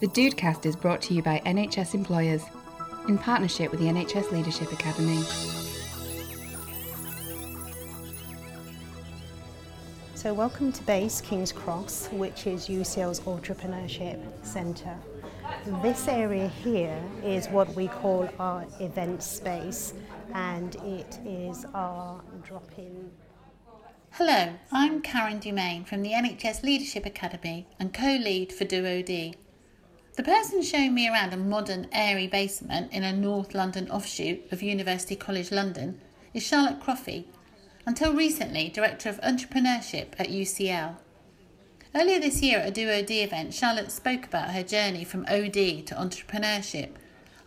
The Dudecast is brought to you by NHS Employers in partnership with the NHS Leadership Academy. So, welcome to Base King's Cross, which is UCL's Entrepreneurship Centre. This area here is what we call our event space, and it is our drop in. Hello, I'm Karen Dumain from the NHS Leadership Academy and co lead for Do OD. The person showing me around a modern, airy basement in a North London offshoot of University College London is Charlotte Croffie, until recently Director of Entrepreneurship at UCL. Earlier this year at a Do OD event, Charlotte spoke about her journey from OD to entrepreneurship.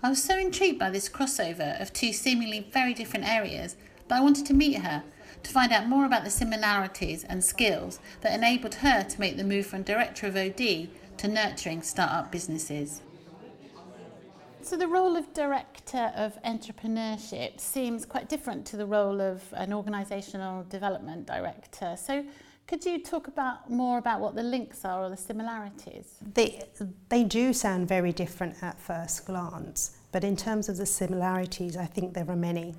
I was so intrigued by this crossover of two seemingly very different areas that I wanted to meet her to find out more about the similarities and skills that enabled her to make the move from Director of OD to nurturing start-up businesses. So the role of director of entrepreneurship seems quite different to the role of an organisational development director. So could you talk about more about what the links are or the similarities? They, they do sound very different at first glance, but in terms of the similarities, I think there are many.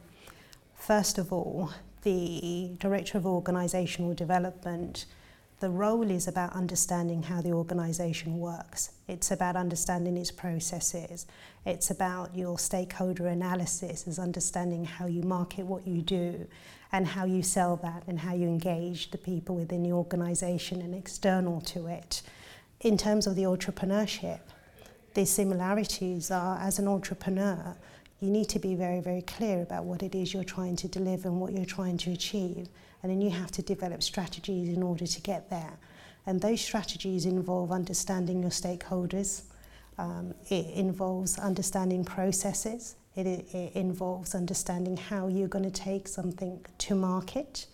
First of all, the Director of Organisational Development the role is about understanding how the organisation works. It's about understanding its processes. It's about your stakeholder analysis, is understanding how you market what you do and how you sell that and how you engage the people within the organisation and external to it. In terms of the entrepreneurship, the similarities are as an entrepreneur, you need to be very, very clear about what it is you're trying to deliver and what you're trying to achieve. And then you have to develop strategies in order to get there. And those strategies involve understanding your stakeholders, um, it involves understanding processes, it, it involves understanding how you're going to take something to market.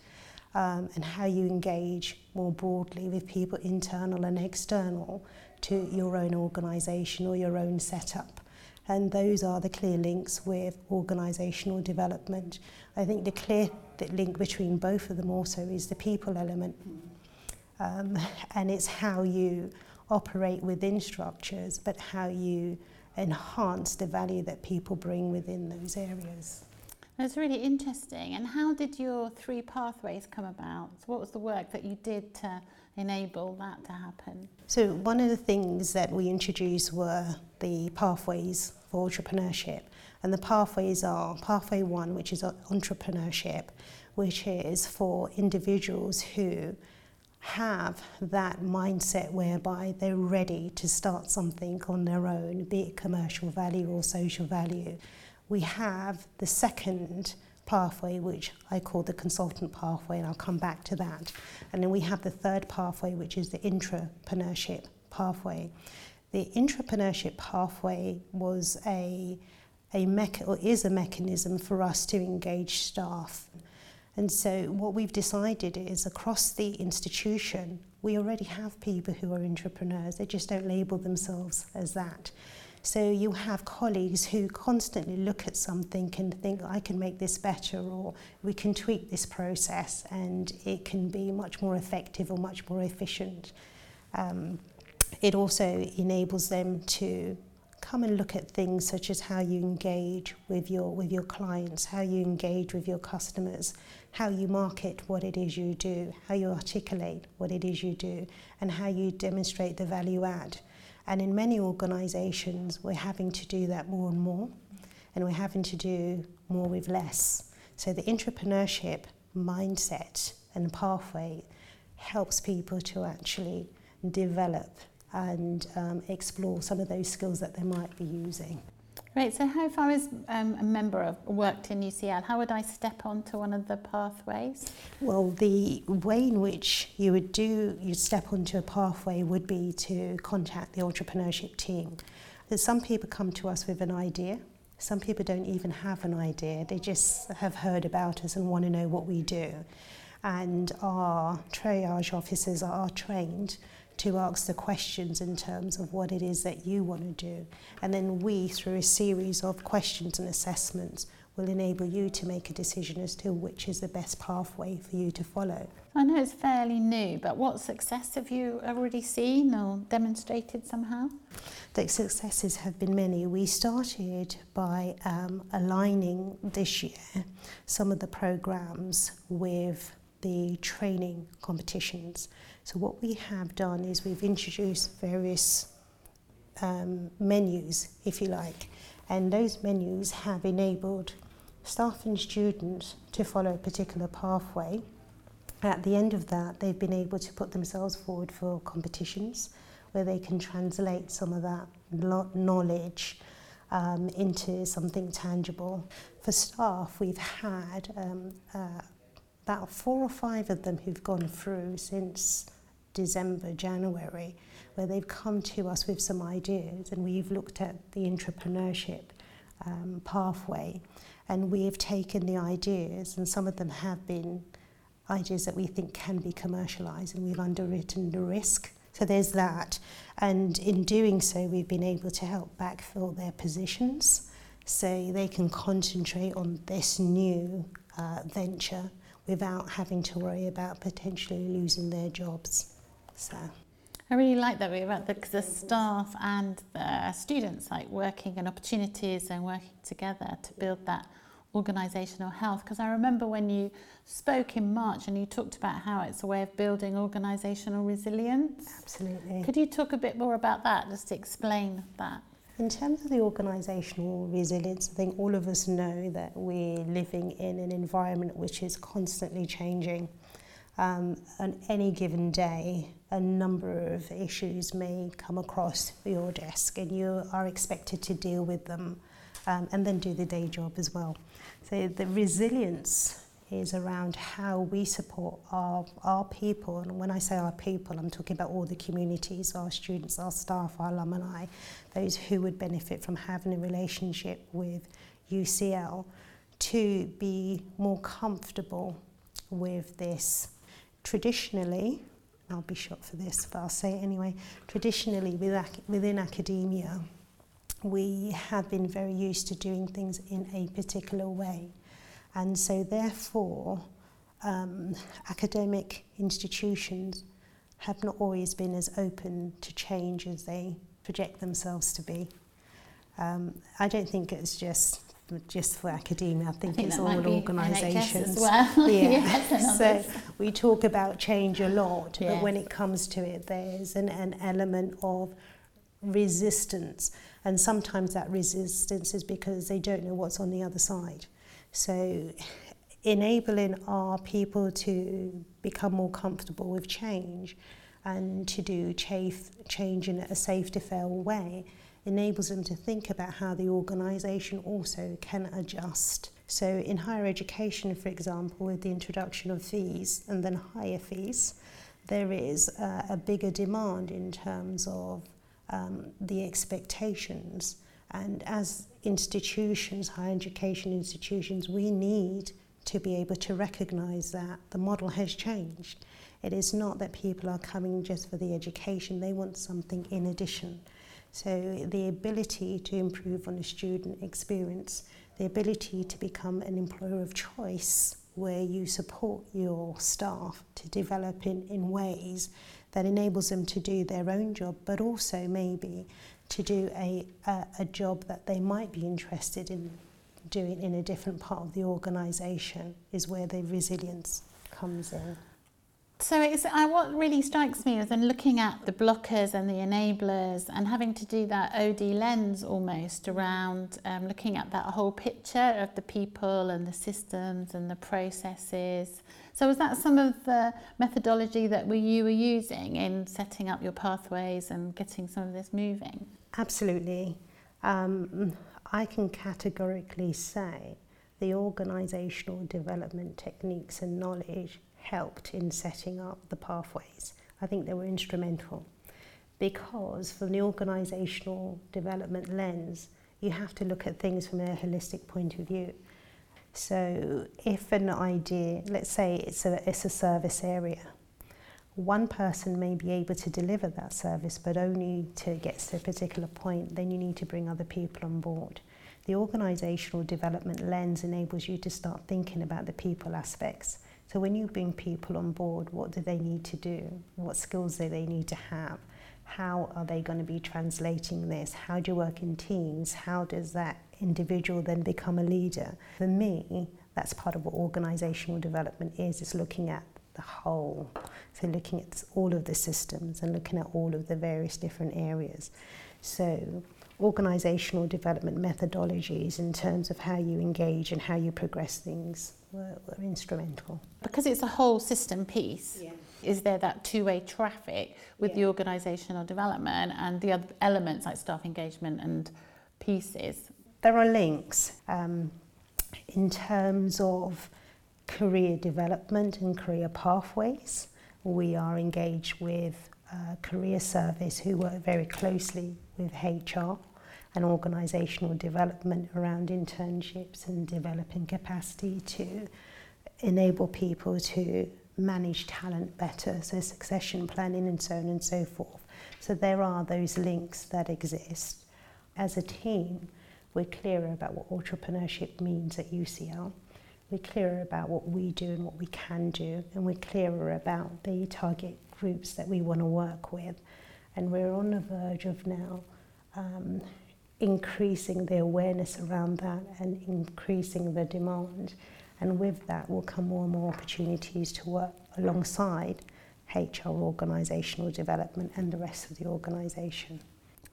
Um, and how you engage more broadly with people internal and external to your own organisation or your own setup. and those are the clear links with organisational development. I think the clear th link between both of them also is the people element. Um, and it's how you operate within structures, but how you enhance the value that people bring within those areas. That's really interesting. And how did your three pathways come about? So what was the work that you did to enable that to happen? So one of the things that we introduced were the pathways for entrepreneurship. And the pathways are pathway one, which is entrepreneurship, which is for individuals who have that mindset whereby they're ready to start something on their own, be it commercial value or social value. We have the second pathway, which I call the consultant pathway, and I'll come back to that. And then we have the third pathway, which is the intrapreneurship pathway. The intrapreneurship pathway was a, a mecha- or is a mechanism for us to engage staff. And so what we've decided is across the institution, we already have people who are entrepreneurs. They just don't label themselves as that. So you have colleagues who constantly look at something and think, I can make this better, or we can tweak this process and it can be much more effective or much more efficient. Um, it also enables them to come and look at things such as how you engage with your with your clients, how you engage with your customers, how you market what it is you do, how you articulate what it is you do, and how you demonstrate the value add. And in many organizations, we're having to do that more and more, and we're having to do more with less. So the entrepreneurship mindset and pathway helps people to actually develop and um, explore some of those skills that they might be using. Right, so how far is um, a member of worked in UCL, how would I step onto one of the pathways? Well, the way in which you would do, you step onto a pathway would be to contact the entrepreneurship team. There's some people come to us with an idea, some people don't even have an idea, they just have heard about us and want to know what we do. And our triage officers are trained to ask the questions in terms of what it is that you want to do. And then we, through a series of questions and assessments, will enable you to make a decision as to which is the best pathway for you to follow. I know it's fairly new, but what success have you already seen or demonstrated somehow? The successes have been many. We started by um, aligning this year some of the programs with the training competitions. So what we have done is we've introduced various um, menus, if you like, and those menus have enabled staff and students to follow a particular pathway. At the end of that, they've been able to put themselves forward for competitions where they can translate some of that knowledge um, into something tangible. For staff, we've had um, uh, about four or five of them who've gone through since December, January, where they've come to us with some ideas and we've looked at the entrepreneurship um, pathway and we've taken the ideas and some of them have been ideas that we think can be commercialized and we've underwritten the risk. So there's that. And in doing so, we've been able to help backfill their positions so they can concentrate on this new uh, venture without having to worry about potentially losing their jobs. So. I really like that way about the, the staff and the students like working and opportunities and working together to build that organisational health because I remember when you spoke in March and you talked about how it's a way of building organisational resilience. Absolutely. Could you talk a bit more about that, just to explain that? In terms of the organisational resilience, I think all of us know that we're living in an environment which is constantly changing. Um, on any given day, a number of issues may come across your desk and you are expected to deal with them um, and then do the day job as well. So the resilience is around how we support our, our people. And when I say our people, I'm talking about all the communities, our students, our staff, our alumni, those who would benefit from having a relationship with UCL to be more comfortable with this. Traditionally, I'll be shot for this, but I'll say it anyway. Traditionally, within academia, we have been very used to doing things in a particular way. And so, therefore, um, academic institutions have not always been as open to change as they project themselves to be. Um, I don't think it's just just for academia. I think, I think it's all organisations. Well. yeah. yes, so we talk about change a lot, yes. but when it comes to it, there's an, an element of resistance, and sometimes that resistance is because they don't know what's on the other side. So enabling our people to become more comfortable with change and to do change in a safe to fail way enables them to think about how the organisation also can adjust. So in higher education, for example, with the introduction of fees and then higher fees, there is a bigger demand in terms of um, the expectations. And as institutions, higher education institutions, we need to be able to recognise that the model has changed. It is not that people are coming just for the education, they want something in addition. So the ability to improve on a student experience, the ability to become an employer of choice where you support your staff to develop in, in ways that enables them to do their own job, but also maybe to do a, a, a job that they might be interested in doing in a different part of the organisation is where the resilience comes in. So it's uh, what really strikes me is in looking at the blockers and the enablers and having to do that OD lens almost around um, looking at that whole picture of the people and the systems and the processes. So was that some of the methodology that we, you were using in setting up your pathways and getting some of this moving? Absolutely. Um, I can categorically say the organisational development techniques and knowledge helped in setting up the pathways. I think they were instrumental because from the organisational development lens, you have to look at things from a holistic point of view. So if an idea, let's say it's a, it's a service area, one person may be able to deliver that service, but only to get to a particular point, then you need to bring other people on board. The organisational development lens enables you to start thinking about the people aspects. So when you bring people on board, what do they need to do? What skills do they need to have? How are they going to be translating this? How do you work in teams? How does that individual then become a leader? For me, that's part of what organisational development is, is looking at the whole. So looking at all of the systems and looking at all of the various different areas. So organisational development methodologies in terms of how you engage and how you progress things were, were instrumental. Because it's a whole system piece, yeah. is there that two-way traffic with yeah. the organisational development and the other elements like staff engagement and pieces? There are links um, in terms of career development and career pathways. We are engaged with a career service who work very closely with HR and organisational development around internships and developing capacity to enable people to manage talent better, so succession planning and so on and so forth. So there are those links that exist. As a team, we're clearer about what entrepreneurship means at UCL we're clearer about what we do and what we can do, and we're clearer about the target groups that we want to work with. And we're on the verge of now um, increasing the awareness around that and increasing the demand. And with that will come more and more opportunities to work alongside HR organisational development and the rest of the organisation.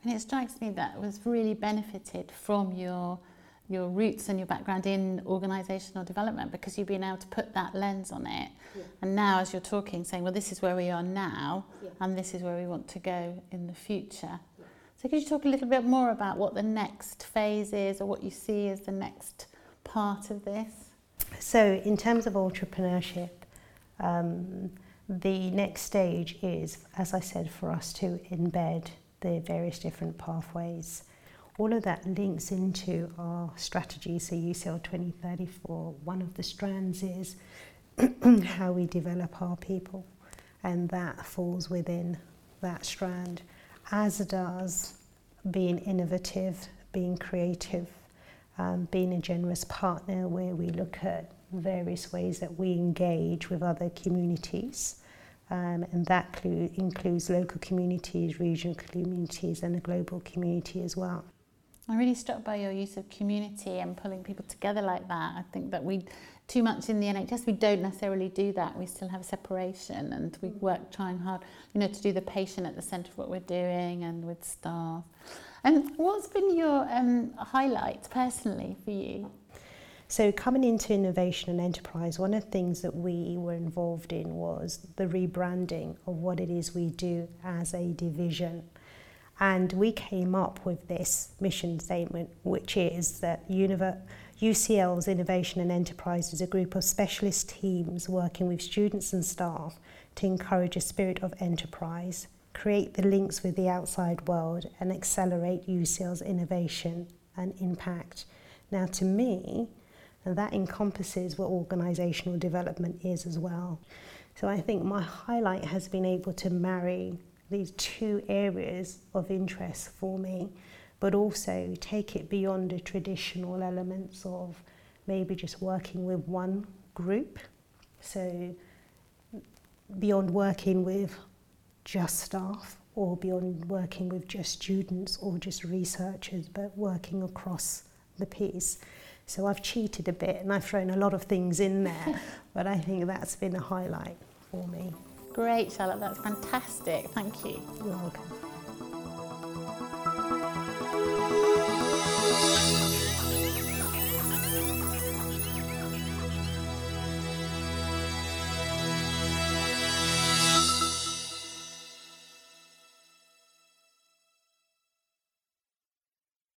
And it strikes me that was really benefited from your your roots and your background in organisational development because you've been able to put that lens on it. Yeah. And now, as you're talking, saying, well, this is where we are now yeah. and this is where we want to go in the future. Yeah. So, could you talk a little bit more about what the next phase is or what you see as the next part of this? So, in terms of entrepreneurship, um, the next stage is, as I said, for us to embed the various different pathways all of that links into our strategy. So UCL 2034, one of the strands is how we develop our people, and that falls within that strand, as does being innovative, being creative, um, being a generous partner where we look at various ways that we engage with other communities. Um, and that includes local communities, regional communities, and a global community as well. I'm really struck by your use of community and pulling people together like that. I think that we, too much in the NHS, we don't necessarily do that. We still have separation and we work trying hard, you know, to do the patient at the centre of what we're doing and with staff. And what's been your um, highlight personally for you? So coming into innovation and enterprise, one of the things that we were involved in was the rebranding of what it is we do as a division. And we came up with this mission statement, which is that UCL's Innovation and Enterprise is a group of specialist teams working with students and staff to encourage a spirit of enterprise, create the links with the outside world, and accelerate UCL's innovation and impact. Now, to me, that encompasses what organisational development is as well. So I think my highlight has been able to marry these two areas of interest for me, but also take it beyond the traditional elements of maybe just working with one group. So, beyond working with just staff or beyond working with just students or just researchers, but working across the piece. So I've cheated a bit and I've thrown a lot of things in there, but I think that's been a highlight for me. Great, Charlotte. That's fantastic. Thank you. You're welcome.